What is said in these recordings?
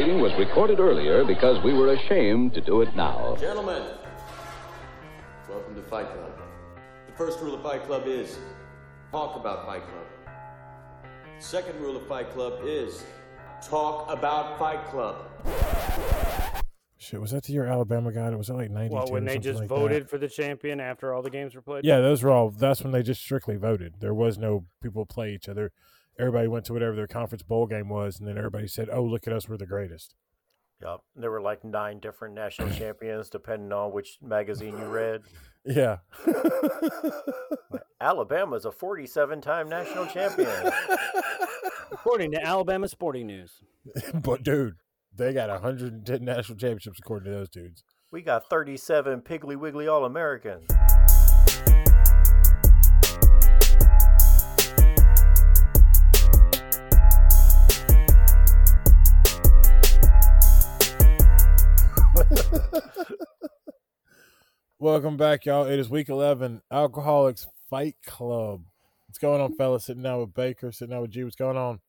proceeding was recorded earlier because we were ashamed to do it now. Gentlemen, welcome to Fight Club. The first rule of Fight Club is talk about Fight Club. The Second rule of Fight Club is talk about Fight Club. Shit, was that the year Alabama got it? Was it like ninety two? Well, when they just like voted That? for the champion after all the games were played. Yeah, those were all. That's when they just strictly voted. There was no people play each other. Everybody went to whatever their conference bowl game was, and then everybody said, "Oh, look at us, we're the greatest." Yep. There were like nine different national champions, depending on which magazine you read. Yeah, Alabama's a 47 time national champion. According to Alabama Sporting News. but dude, they got 110 national championships according to those dudes. We got 37 Piggly Wiggly All Welcome back, y'all. It is week 11, Alcoholics Fight Club. What's going on, fellas? Sitting down with Baker, sitting down with G. What's going on?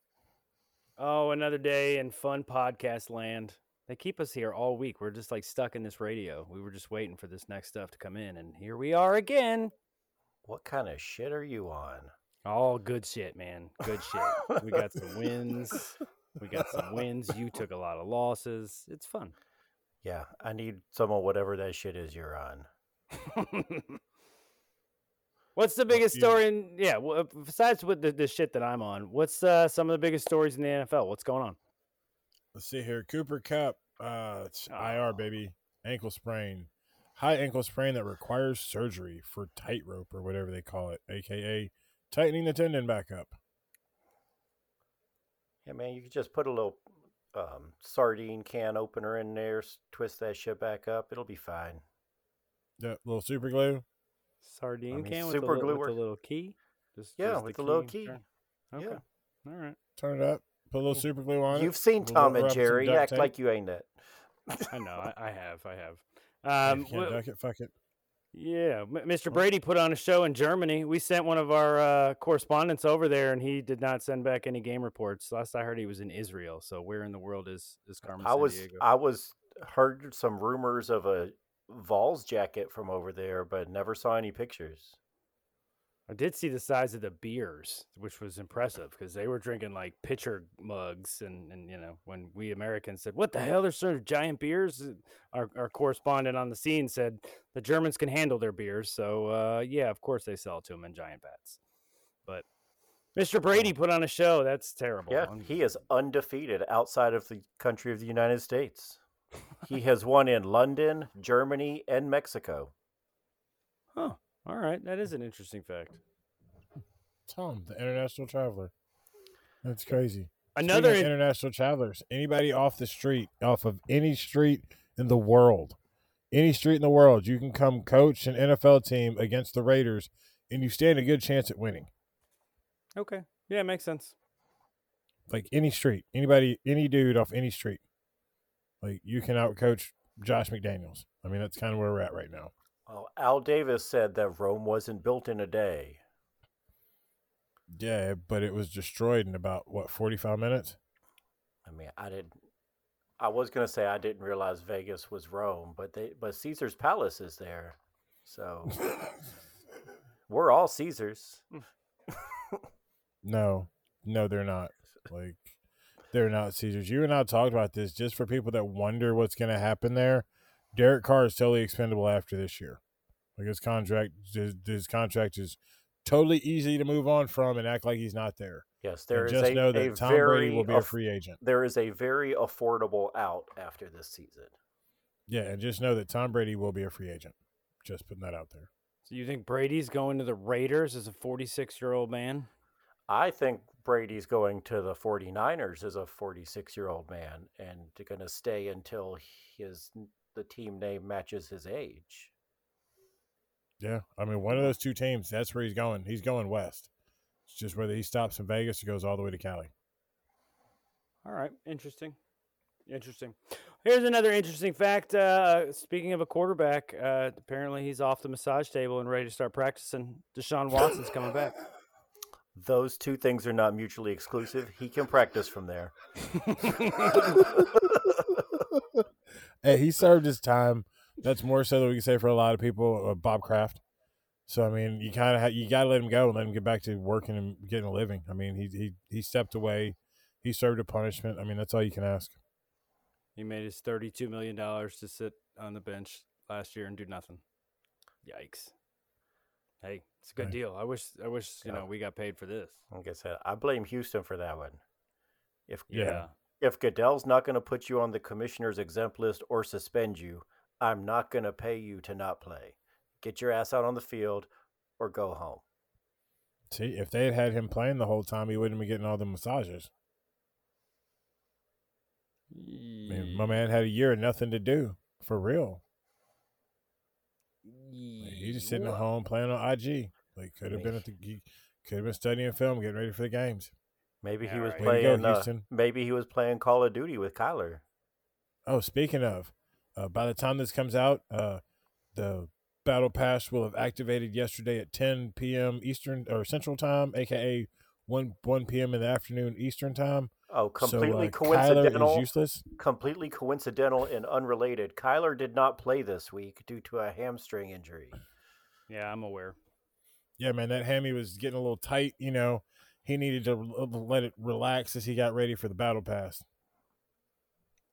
Oh, another day in fun podcast land. They keep us here all week. We're just like stuck in this radio. We were just waiting for this next stuff to come in, and here we are again. What kind of shit are you on? All good shit, man. Good shit. we got some wins. We got some wins. You took a lot of losses. It's fun. Yeah, I need some of whatever that shit is you're on. what's the biggest story? In, yeah, well, besides with the, the shit that I'm on, what's uh, some of the biggest stories in the NFL? What's going on? Let's see here. Cooper Kupp, uh, it's Oh. IR, baby. Ankle sprain. High ankle sprain that requires surgery for tightrope or whatever they call it, aka tightening the tendon back up. Yeah, man, you could just put a little um, sardine can opener in there, twist that shit back up. It'll be fine. That little super glue. Sardine mean, can with, super the, glue li- with works. the little key. Just, Yeah, just with the little key. turn. Okay. Yeah. All right. Turn it up. Put a little super glue on it. You've seen We'll Tom and Jerry. duct Act tape. like you ain't it. I know. I, I have. I have. If Um, you can't wh- duck it, fuck it. yeah, Mr. Brady put on a show in Germany. We sent one of our uh, correspondents over there, and he did not send back any game reports. Last I heard, he was in Israel. So where in the world is is Carmen I was Sandiego? I was heard some rumors of a Vols jacket from over there, but never saw any pictures. I did see the size of the beers, which was impressive because they were drinking like pitcher mugs, and, and you know when we Americans said, "What the hell? They're serving giant beers." uh, Our our correspondent on the scene said the Germans can handle their beers, so uh, yeah, of course they sell it to them in giant vats. But Mr. Brady put on a show. That's terrible. Yeah, he is undefeated outside of the country of the United States. He has won in London, Germany, and Mexico. Huh. All right, that is an interesting fact. Tom, the international traveler. That's crazy. Another of in- international travelers. Anybody off the street, off of any street in the world, any street in the world, you can come coach an NFL team against the Raiders, and you stand a good chance at winning. okay. Yeah, it makes sense. Like any street, anybody, any dude off any street, like you can outcoach Josh McDaniels. I mean, that's kind of where we're at right now. Well, Al Davis said that Rome wasn't built in a day. Yeah, but it was destroyed in about what forty-five minutes. I mean, I didn't. I was gonna say I didn't realize Vegas was Rome, but they but Caesar's Palace is there, so we're all Caesars. No, no, they're not. Like, they're not Caesars. You and I talked about this just for people that wonder what's going to happen there. Derek Carr is totally expendable after this year. Like his contract, his, his contract is totally easy to move on from and act like he's not there. Yes, there and is just a, know a that Tom very Brady will be a free agent. There is a very affordable out after this season. Yeah, and just know that Tom Brady will be a free agent. Just putting that out there. So you think Brady's going to the Raiders as a 46 year old man? I think Brady's going to the 49ers as a 46 year old man and going to stay until his the team name matches his age. Yeah, I mean, one of those two teams, that's where he's going. He's going west. It's just whether he stops in Vegas or goes all the way to Cali. All right, interesting. Interesting. Here's another interesting fact. Uh, speaking of a quarterback, uh, apparently he's off the massage table and ready to start practicing. Deshaun Watson's coming back. Those two things are not mutually exclusive. He can practice from there. Hey, he served his time. That's more so than we can say for a lot of people. Uh, Bob Kraft. So I mean, you kind of ha- you got to let him go and let him get back to working and getting a living. I mean, he he he stepped away. He served a punishment. I mean, that's all you can ask. He made his thirty-two million dollars to sit on the bench last year and do nothing. Yikes! Hey, it's a good Right. deal. I wish, I wish you Yeah. know we got paid for this. Like I said, I blame Houston for that one. If Yeah. if Goodell's not going to put you on the commissioner's exempt list or suspend you, I'm not going to pay you to not play. Get your ass out on the field or go home. See, if they had had him playing the whole time, he wouldn't be getting all the massages. I mean, my man had a year of nothing to do for real. Like, he just sitting at home playing on IG. Like could have been at the could have been studying film, getting ready for the games. Maybe he Yeah, was right. Way to go, playing. uh, maybe he was playing Call of Duty with Kyler. Oh, speaking of, uh, by the time this comes out, uh, the battle pass will have activated yesterday at 10 p.m. Eastern or Central Time, aka 1 1 p.m. in the afternoon Eastern Time. Oh, completely so, uh, Kyler coincidental. is useless. completely coincidental and unrelated. Kyler did not play this week due to a hamstring injury. Yeah, I'm aware. Yeah, man, that hammy was getting a little tight. You know, he needed to let it relax as he got ready for the battle pass.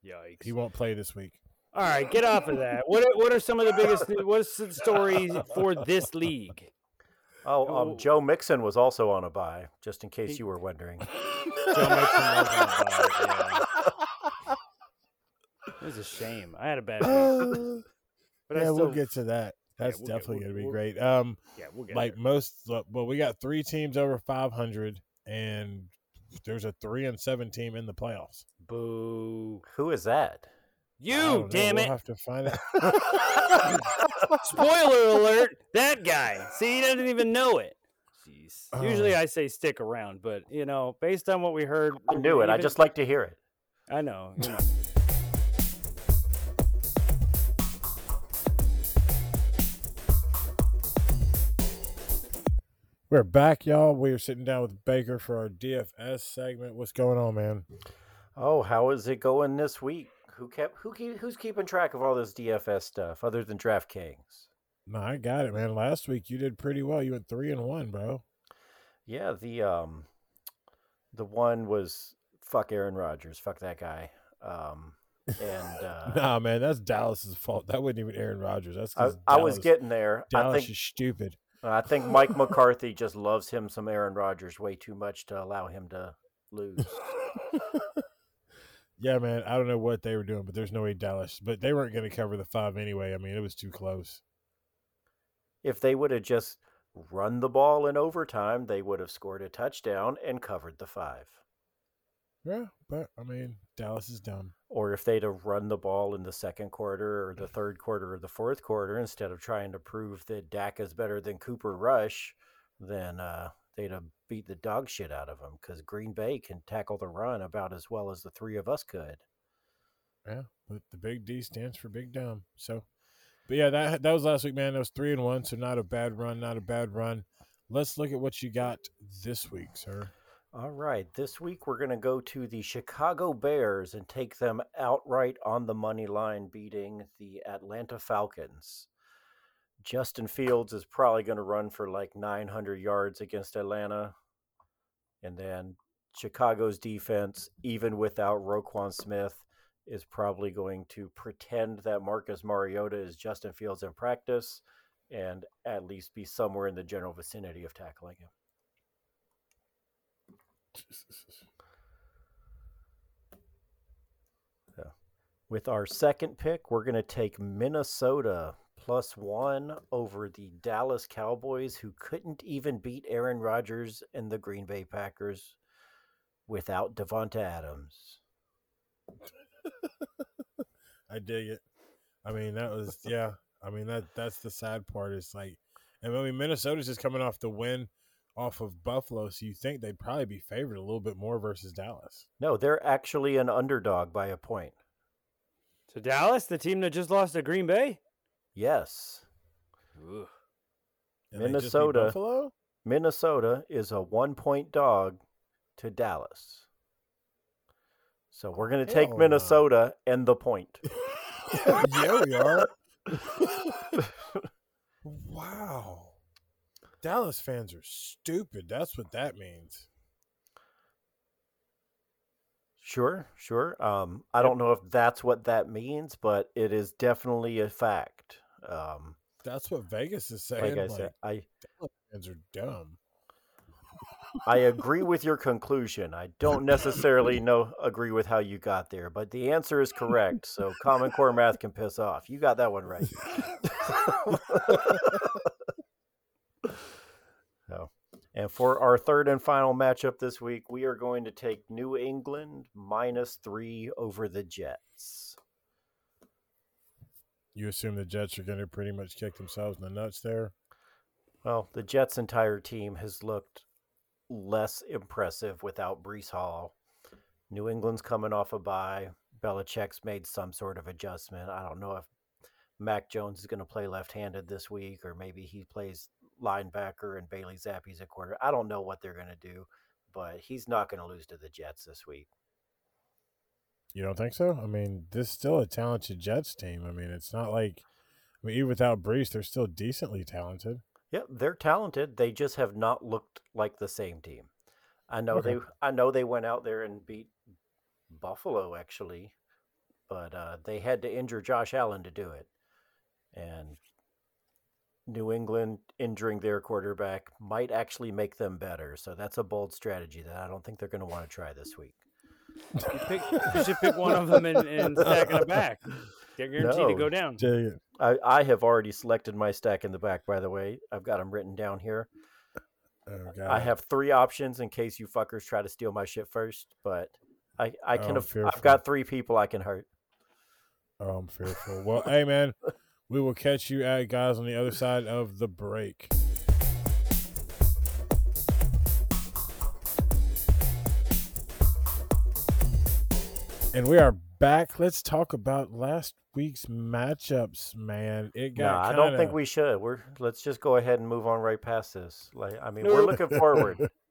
Yikes! He won't play this week. All right, get off of that. What are, what are some of the biggest what's the stories for this league? Oh, Oh. um, Joe Mixon was also on a buy, just in case He- you were wondering. Joe Mixon was on a bye, yeah. It was a shame. I had a bad week, but I yeah, still, we'll get to that. That's we'll get- definitely we'll- going to be we'll- great. Um, yeah, we'll get like there. most well we got three teams over 500 and there's a three and seven team in the playoffs Boo! Who is that? You don't know. damn we'll it! have to find it Spoiler alert! That guy. See, he doesn't even know it. Jeez. Usually Oh. I say stick around, but you know, based on what we heard, I knew it. I just like to hear it. I know. You know. We're back y'all we are sitting down with baker for our dfs segment what's going on man Oh, how is it going this week? Who kept who keep, who's keeping track of all this DFS stuff other than DraftKings? no i got it man last week you did pretty well you went three and one bro Yeah, the um the one was fuck Aaron Rodgers, fuck that guy. Um and uh nah man that's dallas's fault that wasn't even aaron Rodgers. that's I, 'cause I was getting there. I dallas think is stupid Uh, I think Mike McCarthy just loves him some Aaron Rodgers way too much to allow him to lose. yeah man i don't know what they were doing but there's no way dallas but they weren't going to cover the five anyway i mean it was too close if they would have just run the ball in overtime, they would have scored a touchdown and covered the five. yeah but i mean dallas is dumb Or if they'd have run the ball in the second quarter or the third quarter or the fourth quarter instead of trying to prove that Dak is better than Cooper Rush, then uh, they'd have beat the dog shit out of him because Green Bay can tackle the run about as well as the three of us could. Yeah, but the big D stands for big dumb. So, but yeah, that that was last week, man. That was three and one, so not a bad run, not a bad run. Let's look at what you got this week, sir. All right, this week we're going to go to the Chicago Bears and take them outright on the money line, beating the Atlanta Falcons. Justin Fields is probably going to run for like 900 yards against Atlanta. And then Chicago's defense, even without Roquan Smith, is probably going to pretend that Marcus Mariota is Justin Fields in practice and at least be somewhere in the general vicinity of tackling him. With our second pick, we're going to take Minnesota plus one over the Dallas Cowboys, who couldn't even beat Aaron Rodgers and the Green Bay Packers without Davante Adams. I dig it. I mean, that was yeah. I mean that that's the sad part. Is like, and I mean Minnesota's just coming off the win off of Buffalo, so you think they'd probably be favored a little bit more versus Dallas. No, they're actually an underdog by a point. To Dallas, the team that just lost to Green Bay. Yes, Ugh. And they just beat Minnesota. Buffalo. Minnesota is a one point dog to Dallas. So we're going to take Hell no. Minnesota and the point. yeah, we are. wow. Dallas fans are stupid. That's what that means. Sure, sure. Um, I don't know if that's what that means, but it is definitely a fact. Um, That's what Vegas is saying. like I Like, said, I Dallas fans are dumb. I agree with your conclusion. I don't necessarily know agree with how you got there, but the answer is correct. So Common Core math can piss off. You got that one right. and for our third and final matchup this week, we are going to take New England minus three over the Jets. You assume the Jets are going to pretty much kick themselves in the nuts there. Well, the Jets' entire team has looked less impressive without Breece Hall. New England's coming off a bye. Belichick's made some sort of adjustment. I don't know if Mac Jones is going to play left-handed this week, or maybe he plays linebacker and Bailey Zappe's a quarter. I don't know what they're going to do, but he's not going to lose to the Jets this week. You don't think so? I mean, this is still a talented Jets team. I mean, it's not like, I mean, even without Breece, they're still decently talented. Yeah, they're talented. They just have not looked like the same team. I know Okay. they I know they went out there and beat Buffalo actually, but uh, they had to injure Josh Allen to do it. And New England injuring their quarterback might actually make them better. So that's a bold strategy that I don't think they're going to want to try this week. You, pick, you should pick one of them and, and stack in the back. They're guaranteed to go down. Dig it. I, I have already selected my stack in the back, by the way. I've got them written down here. Oh, I have three options in case you fuckers try to steal my shit first, but I, I can Oh, aff- I've got three people I can hurt. Oh, I'm fearful. Well, hey, man, we will catch you at guys on the other side of the break. And we are back. Let's talk about last week's matchups, man. It No, got I don't think we should. We're let's just go ahead and move on right past this. Like I mean, we're looking forward.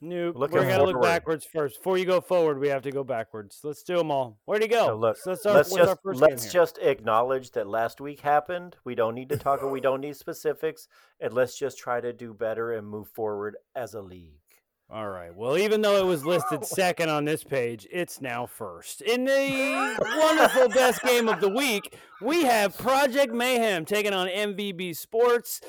Nope. Looking We're gonna look backwards first. Before you go forward, we have to go backwards. Let's do them all. Where'd he go? Now, look, So let's start let's just let's just acknowledge that last week happened. We don't need to talk. About we don't need specifics, and let's just try to do better and move forward as a league. All right. Well, even though it was listed second on this page, it's now first. In the wonderful best game of the week, we have Project Mayhem taking on MVB Sports.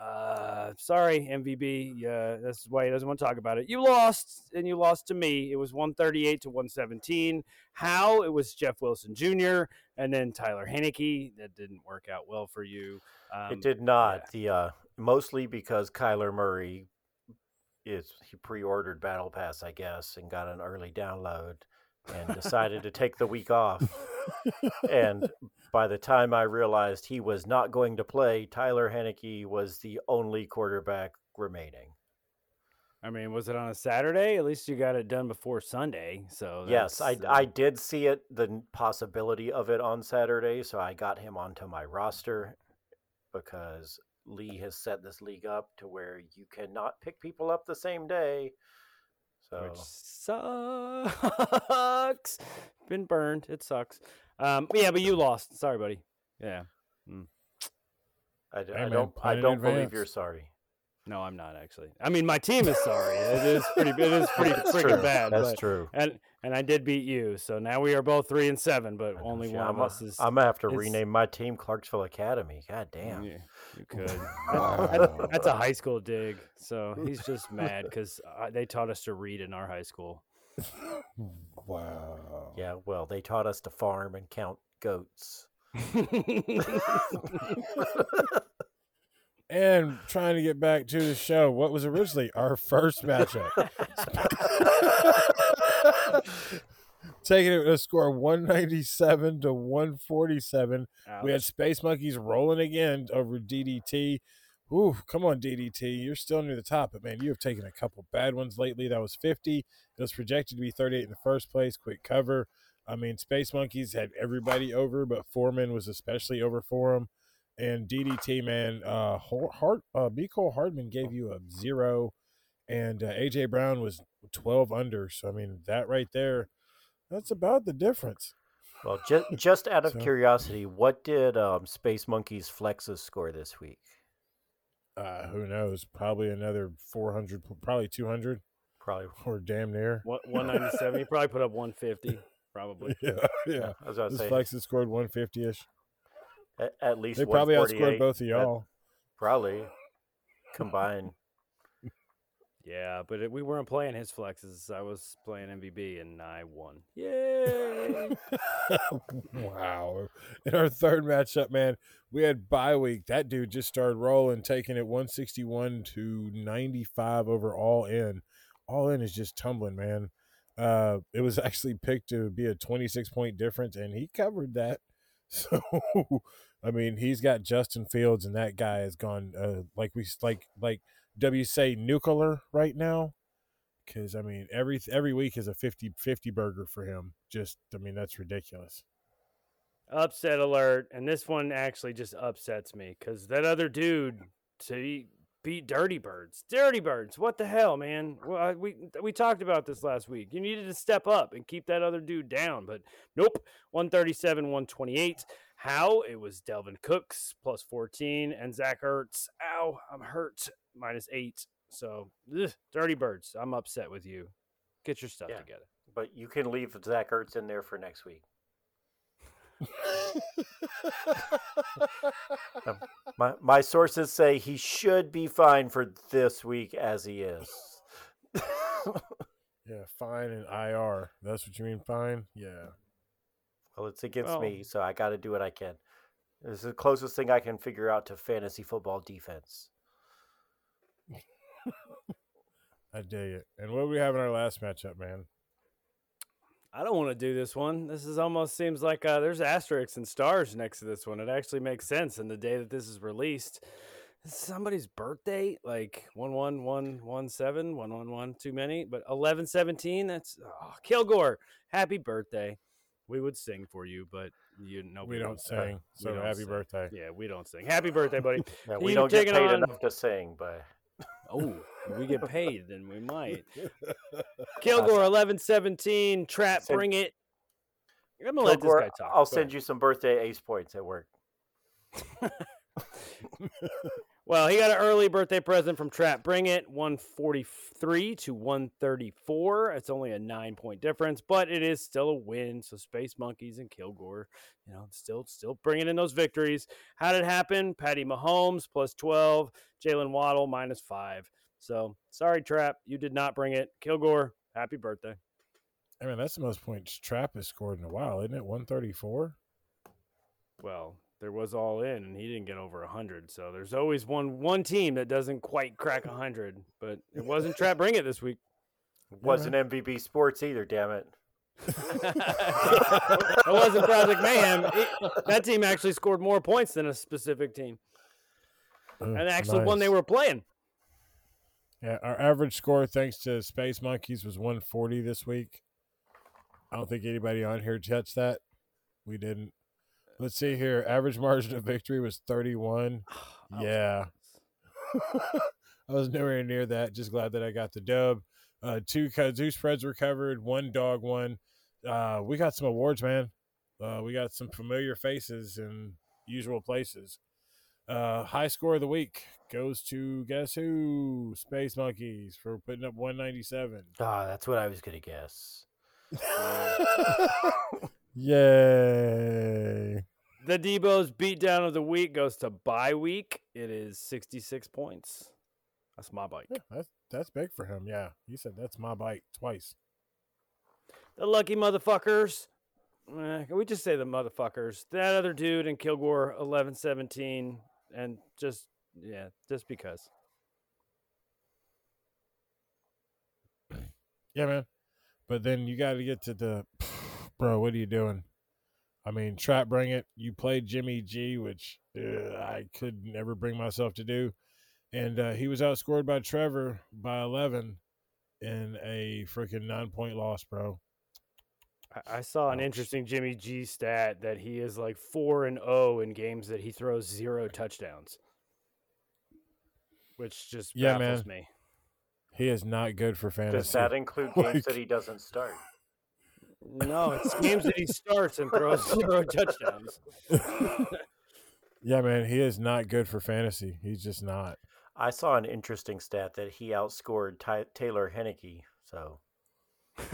Uh, sorry, MVB. Yeah, that's why he doesn't want to talk about it. You lost, and you lost to me. It was 138 to 117. How? It was Jeff Wilson Jr. and then Tyler Heinicke. That didn't work out well for you. Um, it did not. The uh, mostly because Kyler Murray is he pre-ordered Battle Pass, I guess, and got an early download, and decided to take the week off. and by the time I realized he was not going to play, Tyler Heinicke was the only quarterback remaining. I mean, was it on a Saturday? At least you got it done before Sunday. So yes, I, uh, I did see it, the possibility of it on Saturday, so I got him onto my roster because Lee has set this league up to where you cannot pick people up the same day. So which sucks. Been burned. It sucks. Um, yeah, but you lost. Sorry, buddy. Yeah. I, d- Hey, I man, don't, I don't believe advance. you're sorry. No, I'm not actually. I mean, my team is sorry. It is pretty. It is pretty That's freaking true. bad. That's but, true. And and I did beat you. So now we are both three and seven, but I know, only one I'm, of a- us is. I'm gonna have to it's- rename my team Clarksville Academy. God damn. Yeah, you could. That- Wow. that's a high school dig. So he's just mad because uh, they taught us to read in our high school. wow. Yeah, well, they taught us to farm and count goats. And trying to get back to the show, what was originally our first matchup? Taking it with a score of 197 to 147. We had Space Monkeys rolling again over DDT. Ooh, come on, DDT. You're still near the top, but man, you have taken a couple bad ones lately. That was 50. It was projected to be 38 in the first place. Quick cover. I mean, Space Monkeys had everybody over, but Foreman was especially over for him. And DDT, man, uh, Hard, uh, Mecole Hardman gave you a zero, and uh, AJ Brown was 12 under. So, I mean, that right there, that's about the difference. Well, just just out of So- curiosity, what did um, Space Monkeys Flexes score this week? Uh, who knows? Probably another 400, probably 200 Probably. or damn near. One one ninety seven. He probably put up one fifty. Probably. Yeah, yeah. I was about to This say Flex scored 150 ish. at, at least They probably outscored both of y'all. Probably combined. Yeah, but it, we weren't playing his flexes. I was playing MVB and I won. Yay! wow. In our third matchup, man, we had bye week. That dude just started rolling, taking it 161 to 95 over all in. All in is just tumbling, man. Uh, it was actually picked to be a 26 point difference, and he covered that. So, I mean, he's got Justin Fields, and that guy has gone uh, like we like like W say nuclear right now because I mean every every week is a 50 50 burger for him. Just I mean that's ridiculous. Upset alert. And this one actually just upsets me because that other dude to beat Dirty Birds. Dirty Birds. What the hell, man? Well, I- we we talked about this last week. You needed to step up and keep that other dude down, but nope. 137, 128. How? It was Dalvin Cook's plus 14 and Zach Ertz. Ow, I'm hurt. Minus eight. So, ugh, Dirty Birds. I'm upset with you. Get your stuff Yeah. together. But you can leave Zach Ertz in there for next week. My my sources say he should be fine for this week as he is. Yeah, fine and IR. That's what you mean, fine? Yeah. Well, it's against Well- me, so I got to do what I can. This is the closest thing I can figure out to fantasy football defense. I dig it. And what do we have in our last matchup, man? I don't want to do this one. This is almost seems like uh, there's asterisks and stars next to this one. It actually makes sense in the day that this is released. This is somebody's birthday, like one one one one seven one one one too many, but eleven seventeen. That's oh, Kilgore. Happy birthday. We would sing for you, but you know we don't uh, sing. So don't happy sing. birthday. Yeah, we don't sing. Happy birthday, buddy. Yeah, we You don't get taking paid on- enough to sing, but oh, we get paid, then we might. Kilgore eleven seventeen. Trap, Send- bring it. I'm gonna let this guy talk. I'll Go send ahead. you some birthday ace points at work. Well, he got an early birthday present from Trap. Bring it 143 to 134. It's only a nine point difference, but it is still a win. So Space Monkeys and Kilgore, you know, still still bringing in those victories. How did it happen? Patty Mahomes plus 12, Jaylen Waddle minus five. So sorry, Trap, you did not bring it. Kilgore, happy birthday. I mean, that's the most points Trap has scored in a while, isn't it? 134? Well, there was all in, and he didn't get over hundred. So there's always one one team that doesn't quite crack hundred, but it wasn't Trap. Bring it this week. It Wasn't MVB Sports either, damn it. it wasn't Project Mayhem. It- that team actually scored more points than a specific team, Ugh, and actually one they were playing. Yeah, our average score, thanks to Space Monkeys, was 140 this week. I don't think anybody on here touched that. We didn't. Let's see here. Average margin of victory was 31. Yeah. I was nowhere near that. Just glad that I got the dub. Uh, two kazoo spreads were covered. One dog one. Uh, we got some awards, man. Uh, we got some familiar faces in usual places. Uh, high score of the week goes to guess who? Space Monkeys for putting up 197. Ah, that's what I was gonna guess. Yay! The Debo's beatdown of the week goes to bye week. It is 66 points. That's my bike. Yeah, that's that's big for him. Yeah, he said that's my bike twice. The lucky motherfuckers. Eh, can we just say the motherfuckers? That other dude in Kilgore, 11 17. And just, yeah, just because. Yeah, man. But then you got to get to the, bro. What are you doing? I mean, trap bring it. You played Jimmy G, which uh, I could never bring myself to do, and uh, he was outscored by Trevor by eleven in a freaking nine point loss, bro. I, I saw an interesting Jimmy G stat that he is like 4 and 0 in games that he throws zero touchdowns, which just Yeah, baffles man. me. He is not good for fantasy. Does that include games Like- that he doesn't start? No, it's games that he starts and throws zero touchdowns. Yeah, man, he is not good for fantasy. He's just not. I saw an interesting stat that he outscored Ty- Taylor Heinicke. So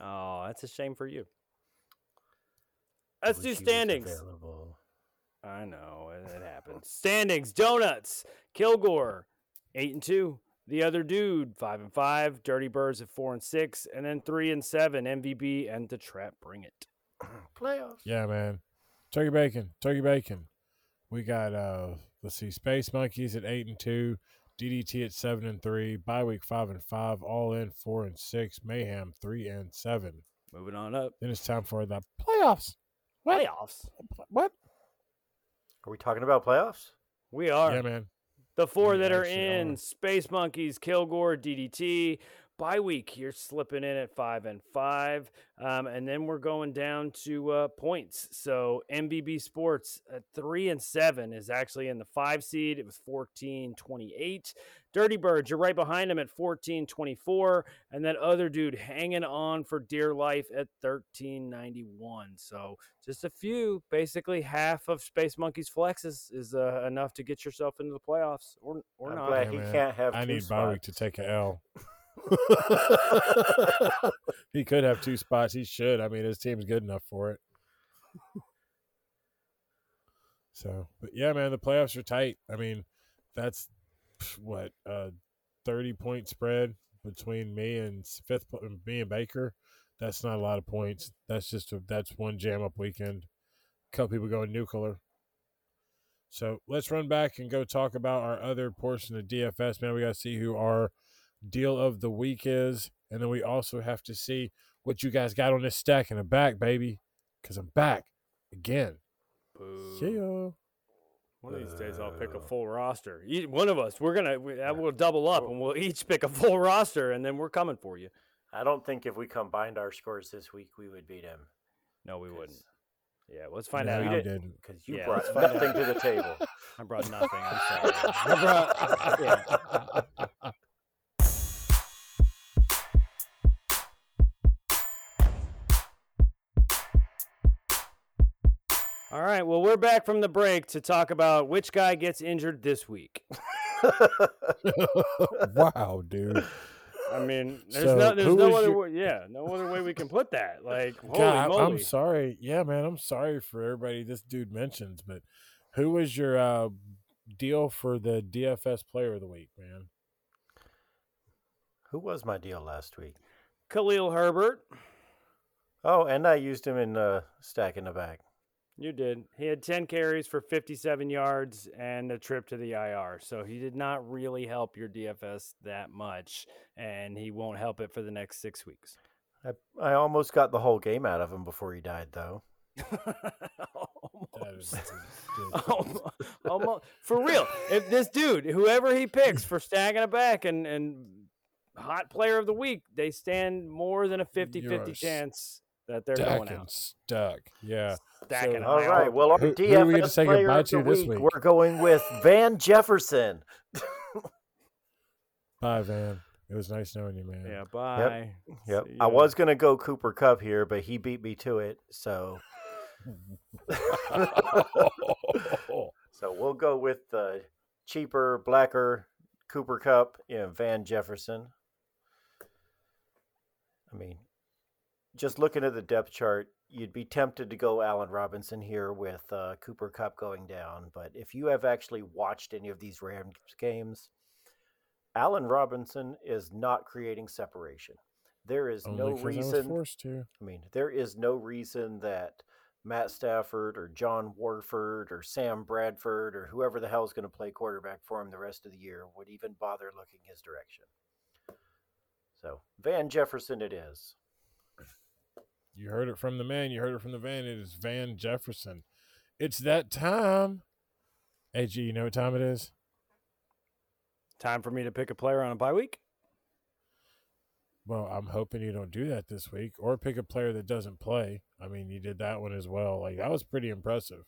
oh, that's a shame for you. Let's do standings. I know it, it happens. Standings: Donuts, Kilgore, eight and two. The other dude, five and five. Dirty Birds at four and six, and then three and seven. MVB and the Trap bring it. Playoffs. Yeah, man. Turkey bacon, turkey bacon. We got uh let's see, Space Monkeys at eight and two, DDT at seven and three, bye week five and five, all in four and six, mayhem three and seven. Moving on up. Then it's time for the playoffs. What? Playoffs. What? Are we talking about playoffs? We are. Yeah, man. The four that are in are. Space Monkeys, Kilgore, DDT. Bye week, you're slipping in at five and five. Um, and then we're going down to uh, points. So MBB Sports at three and seven is actually in the five seed. It was 14 28. Dirty Birds, you're right behind them at 14 24. And that other dude hanging on for dear life at 13 91. So just a few, basically half of Space Monkeys flexes is uh, enough to get yourself into the playoffs or, or I'm not. glad Yeah, he man. can't have. I two need bye week to take a L. he could have two spots. He should. I mean, his team's good enough for it. So, but yeah, man, the playoffs are tight. I mean, that's what a thirty point spread between me and fifth, me and Baker. That's not a lot of points. That's just a, that's one jam up weekend. A couple people going nuclear. So let's run back and go talk about our other portion of DFS. Man, we got to see who our deal of the week is, and then we also have to see what you guys got on this stack in the back, baby. Because I'm back again. Boo. See ya. One of these days, I'll pick a full roster. E- One of us, we're gonna we, uh, we'll double up and we'll each pick a full roster, and then we're coming for you. I don't think if we combined our scores this week, we would beat him. No, we wouldn't. Yeah, let's find No, out. you how- didn't. Because you Yeah, brought nothing out. to the table. I brought nothing. I'm sorry. I brought, yeah. right. Well, we're back from the break to talk about which guy gets injured this week. wow, dude. I mean, there's So, no, there's no other your- way. Yeah, no other way we can put that. Like, holy God, moly! I'm sorry. Yeah, man, I'm sorry for everybody this dude mentions, but who was your uh, deal for the DFS player of the week, man? Who was my deal last week? Khalil Herbert. Oh, and I used him in uh, stack in the back. You did. He had 10 carries for 57 yards and a trip to the IR. So he did not really help your DFS that much, and he won't help it for the next six weeks. I, I almost got the whole game out of him before he died, though. That is Almost. Almo- almo- for real. If this dude, whoever he picks for stacking it back and, and hot player of the week, they stand more than a 50 You're 50 s- chance that they're stuck going and out. stuck. Yeah. Stacking So- All high right. arm. Well, our Who- who are we gonna DFS say player goodbye of the to this week, week? we're going with Van Jefferson. Bye, Van. It was nice knowing you, man. yeah, bye. Yep. See I was going to go Cooper Kupp here, but he beat me to it. So, so we'll go with the cheaper, blacker Cooper Kupp in Van Jefferson. I mean, just looking at the depth chart, you'd be tempted to go Allen Robinson here with uh, Cooper Kupp going down. But if you have actually watched any of these Rams games, Allen Robinson is not creating separation. There is Only no 'cause I reason. forced to. I mean, there is no reason that Matt Stafford or John Wolford or Sam Bradford or whoever the hell is going to play quarterback for him the rest of the year would even bother looking his direction. So, Van Jefferson it is. You heard it from the man. You heard it from the van. It is Van Jefferson. It's that time. AG, you know what time it is? Time for me to pick a player on a bye week. Well, I'm hoping you don't do that this week or pick a player that doesn't play. I mean, you did that one as well. Like, that was pretty impressive.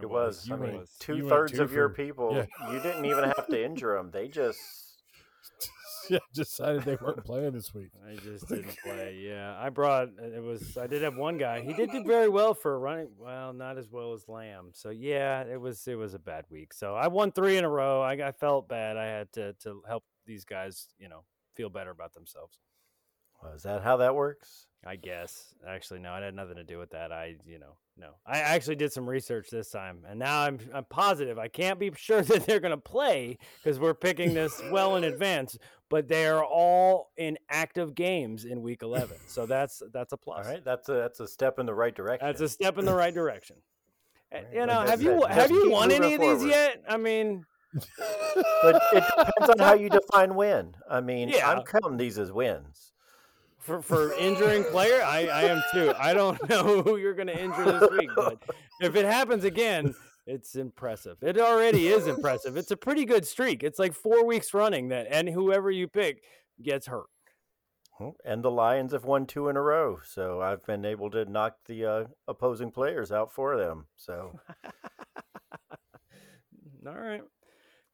It was. You I mean, two thirds two of your people, yeah. you didn't even have to injure them. They just yeah, decided they weren't playing this week. I just didn't play. Yeah, I brought uh, it was. I did have one guy. He did do very well for a running. Well, not as well as Lamb. So yeah, it was it was a bad week. So I won three in a row. I, I felt bad. I had to to help these guys, you know, feel better about themselves. Well, is that how that works? I guess. Actually, no, it had nothing to do with that. I, you know, no. I actually did some research this time, and now I'm I'm positive. I can't be sure that they're going to play because we're picking this well in advance. But they are all in active games in Week 11, so that's that's a plus. All right, that's a that's a step in the right direction. That's a step in the right direction. Eh, right, You know, have you have you won any of these yet? I mean, but it depends on how you define win. I mean, Yeah. I'm counting these as wins. For for injuring player, I I am too. I don't know who you're going to injure this week, but if it happens again, it's impressive. It already is impressive. It's a pretty good streak. It's like four weeks running that, and whoever you pick gets hurt. And the Lions have won two in a row, so I've been able to knock the uh, opposing players out for them. So All right.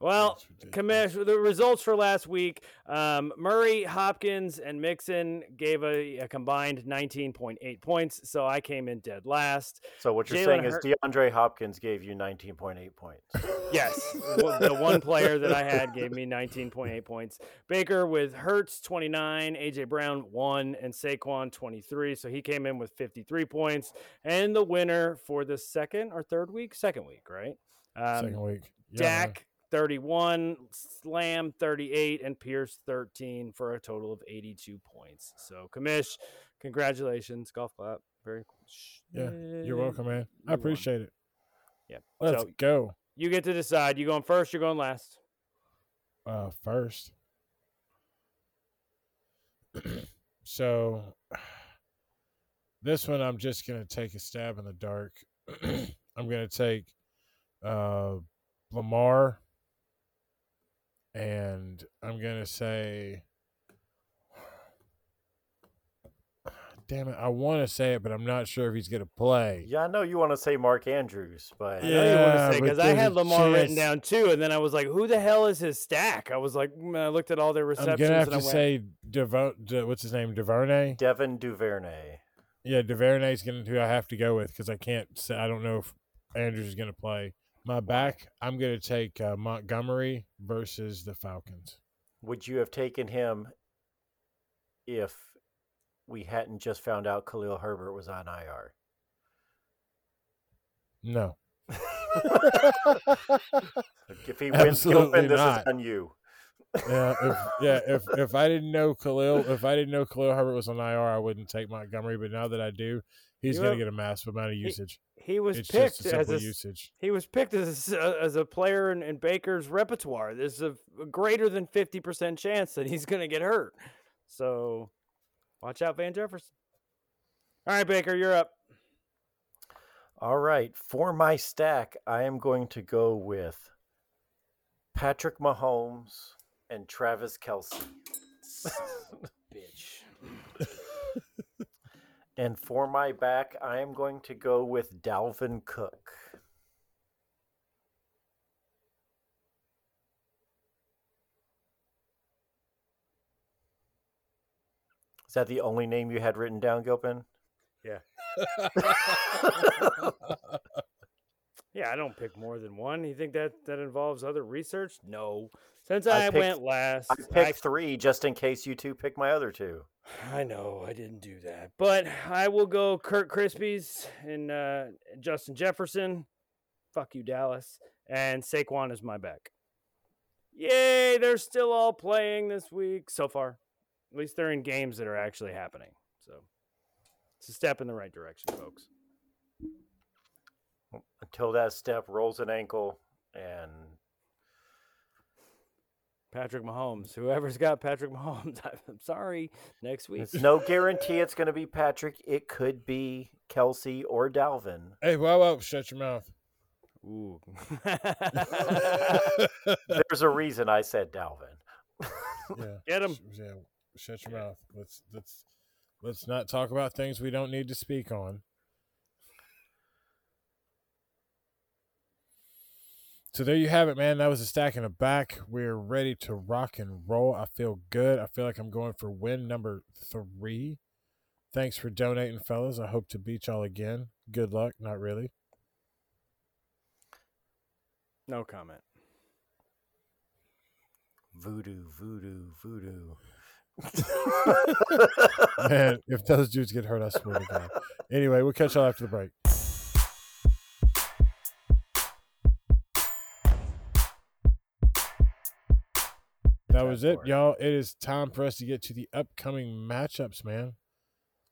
Well, That's commish the results for last week. Um, Murray, Hopkins, and Mixon gave a, a combined 19.8 points, so I came in dead last. So what you're Jalen saying is DeAndre Hopkins gave you 19.8 points. Yes, the one player that I had gave me 19.8 points. Baker with Hurts 29, AJ Brown 1, and Saquon 23. So he came in with 53 points. And the winner for the second or third week? Second week, right? Um, Second week. Yeah. Dak 31, Slam 38, and Pierce 13 for a total of 82 points. So, Commish, congratulations. Golf clap. Very cool. Yeah, You're welcome, man. You I won. appreciate it. Yeah. Let's so go. you get to decide. You going first, you're going last. Uh, first. so, this one I'm just gonna take a stab in the dark. I'm gonna take uh, Lamar, and I'm gonna say, damn it, I want to say it, but I'm not sure if he's gonna play. Yeah, I know you want to say Mark Andrews, but I know you want to Yeah, say because I there's had a Lamar written down too, and then I was like, "Who the hell is his stack?" I was like, mm, I looked at all their receptions. I'm gonna have and I to went, say Devo- De, what's his name, Duvernay. Devin Duvernay. Yeah, Duvernay's gonna who I have to go with because I can't say I don't know if Andrews is gonna play. My back, I'm gonna take uh, Montgomery versus the Falcons. Would you have taken him if we hadn't just found out Khalil Herbert was on IR? No, If he wins, Gilpin, this not. is on you. yeah, if, yeah. If if I didn't know Khalil, if I didn't know Khalil Herbert was on IR, I wouldn't take Montgomery. But now that I do, he's gonna get a massive amount of usage. he was It's picked just a as simple a s- usage. he was picked as a, uh, as a player in, in Baker's repertoire. There's a, a greater than fifty percent chance that he's going to get hurt. So, watch out, Van Jefferson. All right, Baker, you're up. All right. For my stack, I am going to go with Patrick Mahomes and Travis Kelce. Bitch. And for my back, I am going to go with Dalvin Cook. Is that the only name you had written down, Gilpin? Yeah. Yeah, I don't pick more than one. You think that that involves other research? No. Since I I, picked- went last, I picked three just in case you two pick my other two. I know I didn't do that, but I will go Kurt Crispies and uh, Justin Jefferson. Fuck you, Dallas, and Saquon is my back. Yay! They're still all playing this week so far. At least they're in games that are actually happening. So it's a step in the right direction, folks. Until that step rolls an ankle and Patrick Mahomes. Whoever's got Patrick Mahomes, I'm sorry. Next week. it's no guarantee it's going to be Patrick. It could be Kelce or Dalvin. Hey, whoa, whoa, shut your mouth. Ooh. There's a reason I said Dalvin. Yeah, Get 'em. sh- Yeah, shut your mouth. Let's let's let's not talk about things we don't need to speak on. So there you have it, man. That was a stack in the back. We're ready to rock and roll. I feel good. I feel like I'm going for win number three. Thanks for donating, fellas. I hope to beat y'all again. Good luck. Not really. No comment. Voodoo, voodoo, voodoo. Man, if those dudes get hurt, I swear to God. Anyway, we'll catch y'all after the break. Was it, y'all. It is time for us to get to the upcoming matchups, man.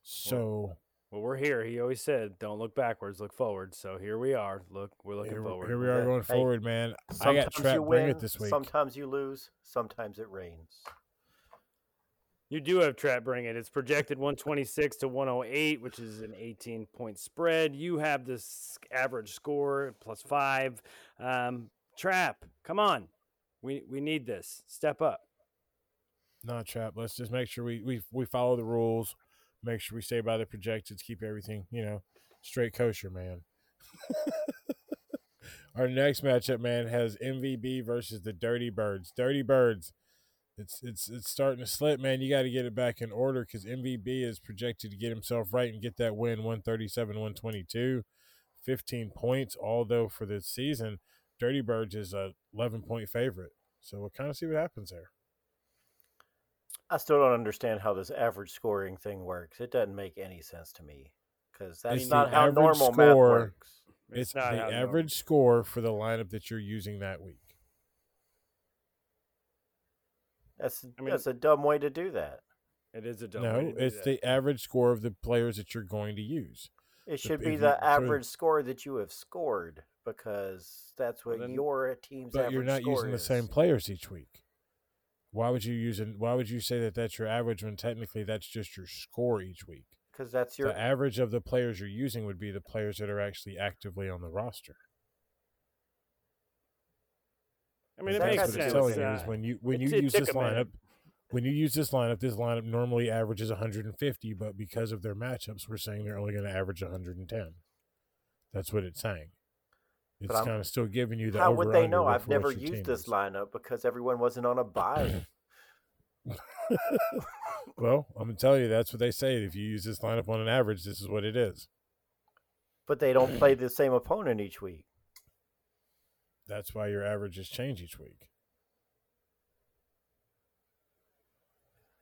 So Well, we're here. He always said, "Don't look backwards, look forward." So here we are. Look, we're looking here, forward. here we are Yeah. going Hey, forward, man. I Sometimes got Trap you Bring It this week. sometimes you lose, sometimes it rains. You do have Trap Bring It. It's projected 126 to 108, which is an 18 point spread. You have this average score plus five. Um, Trap, come on. We we need this. Step up. Not trap. Let's just make sure we, we we follow the rules. Make sure we stay by the projections. Keep everything, you know, straight kosher, man. Our next matchup, man, has MVB versus the Dirty Birds. Dirty Birds. It's it's it's starting to slip, man. You got to get it back in order because MVB is projected to get himself right and get that win 137 122. 15 points, although for the season, Dirty Birds is a 11 point favorite. So we'll kind of see what happens there. I still don't understand how this average scoring thing works. It doesn't make any sense to me because that's It's not the how average normal math score. works. It's, not the how normal- average score for the lineup that you're using that week. That's I mean- that's a dumb way to do that. It is a dumb way no, to do it's that. the average score of the players that you're going to use. It should if be you the throw- average score that you have scored because that's Well, what then- your team's But average you're not score using the same players each week. Why would you use it? Why would you say that that's your average when technically that's just your score each week? because that's your The average of the players you're using would be the players that are actually actively on the roster. I mean, it That makes has That's what it's sense. telling you uh, is when you when you it- it use this a minute. lineup, when you use this lineup, this lineup normally averages 150, but because of their matchups, we're saying they're only going to average 110. That's what it's saying. It's I'm- kind of still giving you the. how would they know? I've never used this is. lineup because everyone wasn't on a buy. well, I'm gonna tell you that's what they say. If you use this lineup on an average, this is what it is. but they don't play the same opponent each week. That's why your averages change each week.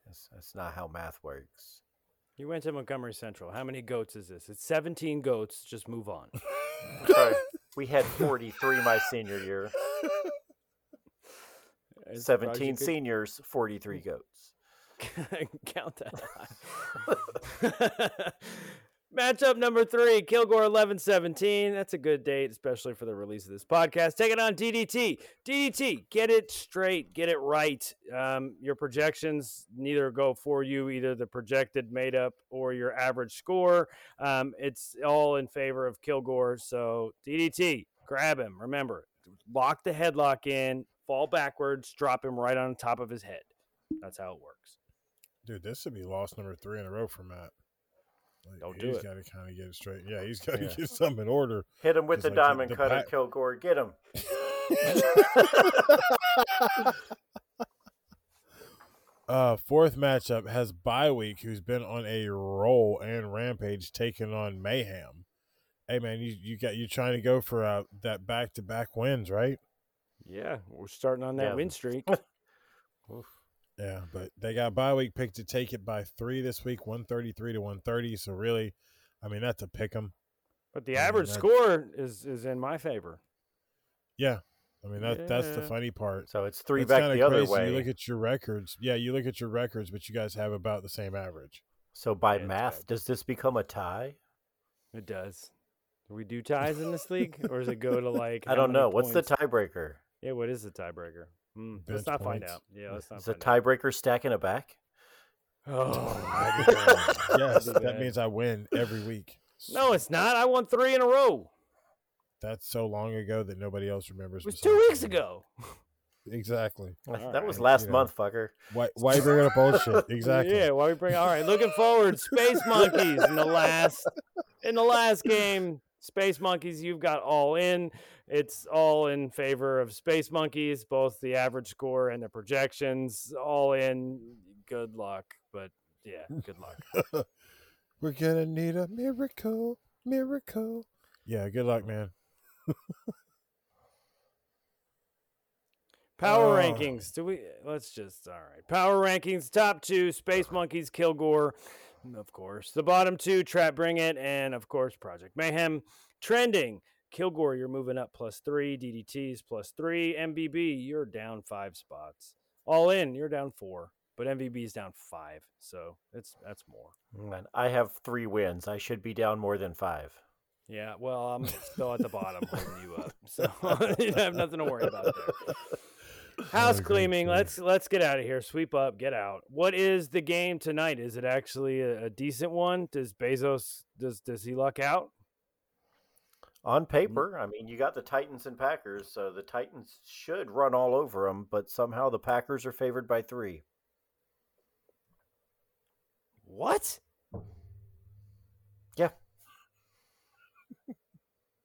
That's, that's not how math works. You went to Montgomery Central. How many goats is this? It's 17 goats. Just move on. We had 43 my senior year. As far as 17 could seniors, 43 goats. count that. Matchup number three, Kilgore 1117. That's a good date, especially for the release of this podcast. Take it on DDT. DDT, get it straight, get it right. Um, your projections neither go for you, either the projected made up or your average score. Um, it's all in favor of Kilgore. So, DDT, grab him. Remember, lock the headlock in, fall backwards, drop him right on top of his head. That's how it works. Dude, this would be loss number three in a row for Matt. Like, Don't do he's it. got to kind of get it straight. Yeah, he's got to Yeah. get something in order. Hit him with the like the- diamond the cutter, back- Kilgore. Get him. Uh, fourth matchup has bye week, who's been on a roll and rampage, taking on Mayhem. Hey man, you you got you trying to go for uh, that back to back wins, right? Yeah, we're starting on that Yeah. win streak. Yeah, but they got bye week pick to take it by three this week, one thirty three to one thirty. So really, I mean that's a pick 'em. But the I average that- score is is in my favor. Yeah, I mean that that's the funny part. So it's three It's back kinda the other crazy. way. You look at your records. Yeah, you look at your records, but you guys have about the same average. so by Yeah, math, bad. does this become a tie? It does. Do we do ties in this league, or does it go to like? I don't know. What's the tiebreaker? Yeah, what is the tiebreaker? Hmm, let's Bench not find points. out. Yeah, let's not Is the find out. tiebreaker stacking it back? Oh, yes, That'd be that bad. means I win every week. no, it's not. I won three in a row. That's so long ago that nobody else remembers. It was two weeks me. ago. Exactly. that All was last you know. month, fucker. Why? Why you bringing up bullshit? Exactly. Yeah, why we bring? All right, looking forward. Space monkeys in the last in the last game. Space Monkeys, you've got all in. It's all in favor of Space Monkeys, both the average score and the projections. All in. Good luck. But yeah, good luck. We're gonna need a miracle, miracle. Yeah, good luck, man. Power Oh. rankings. Do we? Let's just all right. Power rankings. Top two: Space Monkeys, Kilgore, of course. The bottom two: Trap Bring It, and of course Project Mayhem. Trending: Kilgore, you're moving up plus three. DDTs plus three. MVB, you're down five spots. All in, you're down four, but MVB is down five. So it's that's more. Man, I have three wins. I should be down more than five. Yeah. Well, I'm still at the bottom holding you up, so you have nothing to worry about there. House cleaning. Let's let's get out of here. Sweep up. Get out. What is the game tonight? Is it actually a, a decent one? Does Bezos does does he luck out? On mm. paper, I mean, you got the Titans and Packers, so the Titans should run all over them, but somehow the Packers are favored by three. What? Yeah.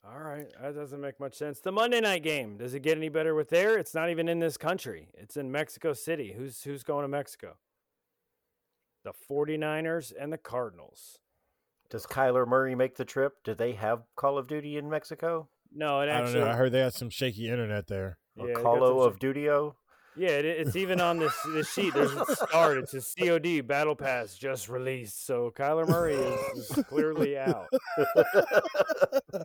All right, that doesn't make much sense. The Monday night game. Does it get any better with there? It's not even in this country. It's in Mexico City. Who's who's going to Mexico? The 49ers and the Cardinals. Does Kyler Murray make the trip? Do they have Call of Duty in Mexico? No, it I don't know. I heard they had some shaky internet there. Or Yeah, Call some of sh- Dutio? Yeah, it, it's even on this this sheet. There's a start. It says COD Battle Pass just released. So Kyler Murray is, is clearly out.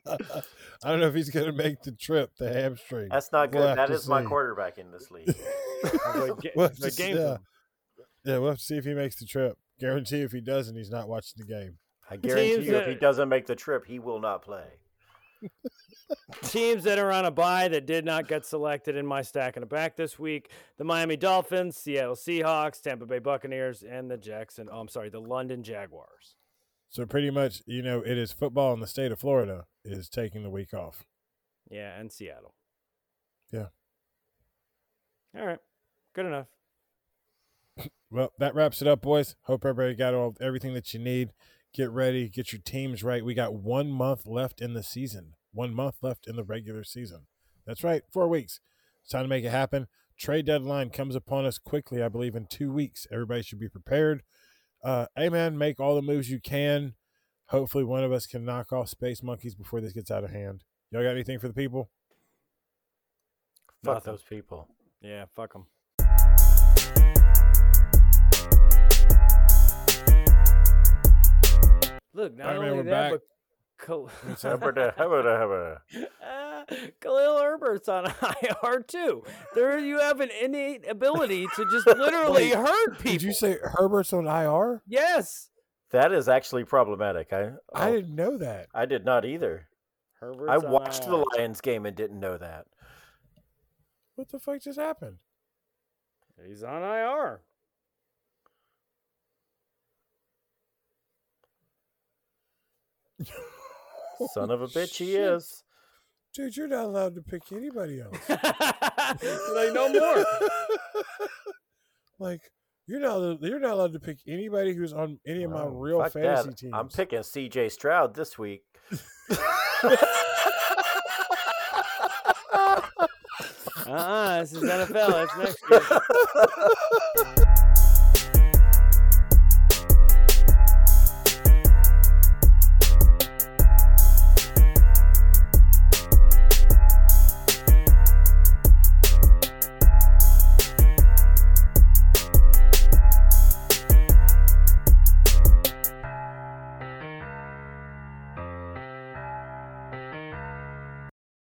I don't know if he's gonna make the trip. The hamstring. That's not We'll good. have That to is my quarterback in this league. But ga- We'll have game see, yeah. Yeah, we'll have to see if he makes the trip. Guarantee if he doesn't, he's not watching the game. I guarantee Teams you, if he doesn't make the trip, he will not play. Teams that are on a bye that did not get selected in my stack in the back this week: the Miami Dolphins, Seattle Seahawks, Tampa Bay Buccaneers, and the Jackson. Oh, I'm sorry, the London Jaguars. So pretty much, you know, it is football in the state of Florida is taking the week off. Yeah, and Seattle. Yeah. All right, good enough. Well, that wraps it up, boys. Hope everybody got all everything that you need. Get ready, get your teams right. We got one month left in the season. One month left in the regular season. That's right, four weeks. It's time to make it happen. Trade deadline comes upon us quickly, I believe, in two weeks. Everybody should be prepared. Uh, hey man, make all the moves you can. Hopefully, one of us can knock off Space Monkeys before this gets out of hand. Y'all got anything for the people? Fuck Nothing. those people. Yeah, fuck them. Look, not All right, man, only we're that, back. but Khal- Hubba-da, hubba-da. Ah, Khalil Herbert's on IR too. There, you have an innate ability to just literally Wait, hurt people. Did you say Herbert's on IR? yes? That is actually problematic. I I oh, didn't know that. I did not either. Herbert's I watched the Lions game and didn't know that. What the fuck just happened? He's on IR. Son of a bitch, he Shit. is. Dude, you're not allowed to pick anybody else. like no more. like you're not you're not allowed to pick anybody who's on any of my Oh, real fuck fantasy that. teams. I'm picking C.J. Stroud this week. Uh-uh, this is NFL. It's next year.